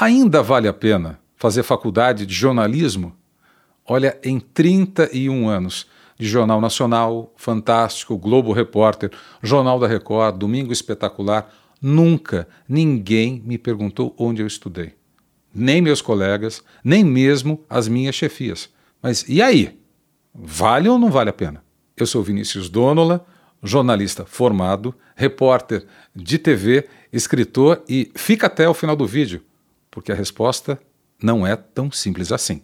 Ainda vale a pena fazer faculdade de jornalismo? Olha, em 31 anos de Jornal Nacional, Fantástico, Globo Repórter, Jornal da Record, Domingo Espetacular, nunca ninguém me perguntou onde eu estudei. Nem meus colegas, nem mesmo as minhas chefias. Mas e aí? Vale ou não vale a pena? Eu sou Vinícius Donola, jornalista formado, repórter de TV, escritor e fica até o final do vídeo, porque a resposta não é tão simples assim.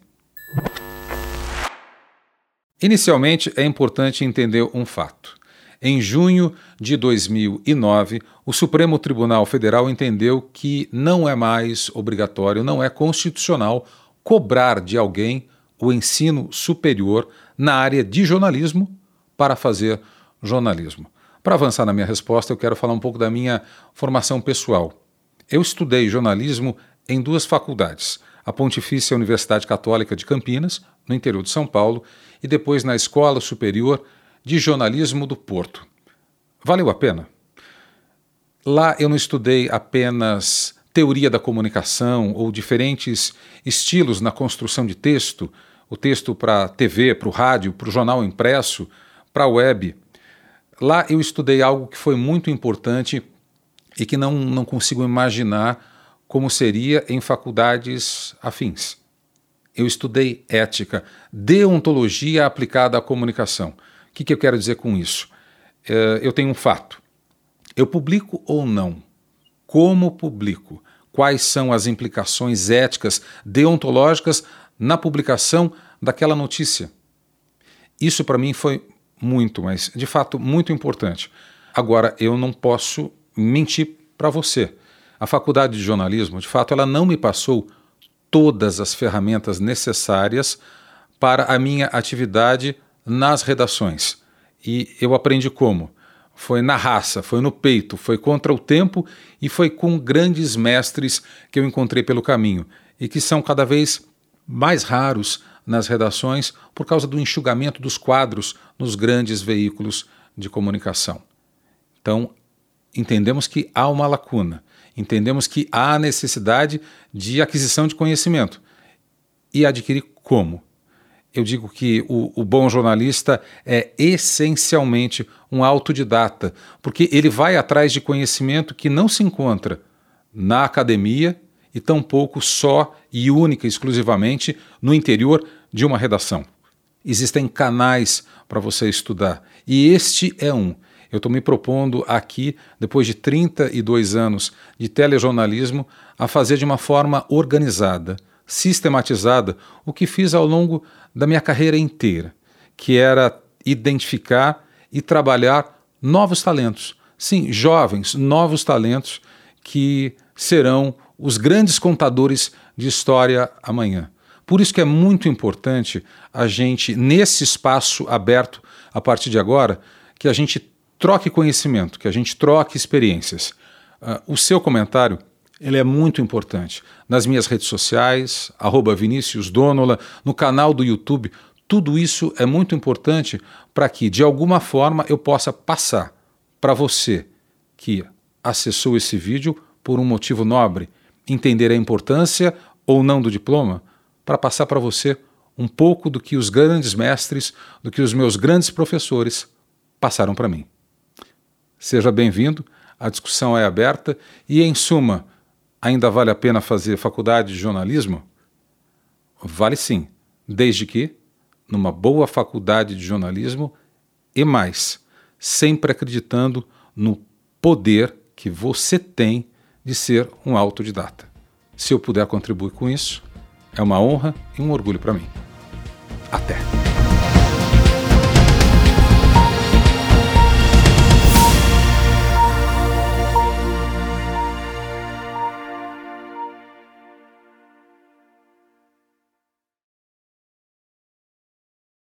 Inicialmente, é importante entender um fato. Em junho de 2009, o Supremo Tribunal Federal entendeu que não é mais obrigatório, não é constitucional cobrar de alguém o ensino superior na área de jornalismo para fazer jornalismo. Para avançar na minha resposta, eu quero falar um pouco da minha formação pessoal. Eu estudei jornalismo em duas faculdades, a Pontifícia Universidade Católica de Campinas, no interior de São Paulo, e depois na Escola Superior de Jornalismo do Porto. Valeu a pena? Lá eu não estudei apenas teoria da comunicação ou diferentes estilos na construção de texto, o texto para TV, para o rádio, para o jornal impresso, para a web. Lá eu estudei algo que foi muito importante e que não, não consigo imaginar como seria em faculdades afins. Eu estudei ética, deontologia aplicada à comunicação. O que, que eu quero dizer com isso? É, eu tenho um fato. Eu publico ou não? Como publico? Quais são as implicações éticas, deontológicas na publicação daquela notícia. Isso para mim foi muito, mas de fato muito importante. Agora, eu não posso mentir para você. A faculdade de jornalismo, de fato, ela não me passou todas as ferramentas necessárias para a minha atividade nas redações. E eu aprendi como? Foi na raça, foi no peito, foi contra o tempo e foi com grandes mestres que eu encontrei pelo caminho e que são cada vez mais raros nas redações por causa do enxugamento dos quadros nos grandes veículos de comunicação. Então, entendemos que há uma lacuna, entendemos que há necessidade de aquisição de conhecimento. E adquirir como? Eu digo que o, o bom jornalista é essencialmente um autodidata, porque ele vai atrás de conhecimento que não se encontra na academia e tampouco só e única exclusivamente no interior de uma redação. Existem canais para você estudar e este é um. Eu estou me propondo aqui, depois de 32 anos de telejornalismo, a fazer de uma forma organizada, sistematizada, o que fiz ao longo da minha carreira inteira, que era identificar e trabalhar novos talentos. Sim, jovens, novos talentos que serão os grandes contadores de história amanhã. Por isso que é muito importante a gente, nesse espaço aberto a partir de agora, que a gente troque conhecimento, que a gente troque experiências. Uh, o seu comentário ele é muito importante. Nas minhas redes sociais, arroba Vinícius Donola, no canal do YouTube, tudo isso é muito importante para que, de alguma forma, eu possa passar para você que acessou esse vídeo por um motivo nobre, entender a importância ou não do diploma, para passar para você um pouco do que os grandes mestres, do que os meus grandes professores passaram para mim. Seja bem-vindo, a discussão é aberta e, em suma, ainda vale a pena fazer faculdade de jornalismo? Vale sim, desde que numa boa faculdade de jornalismo e mais, sempre acreditando no poder que você tem de ser um autodidata. Se eu puder contribuir com isso, é uma honra e um orgulho para mim. Até!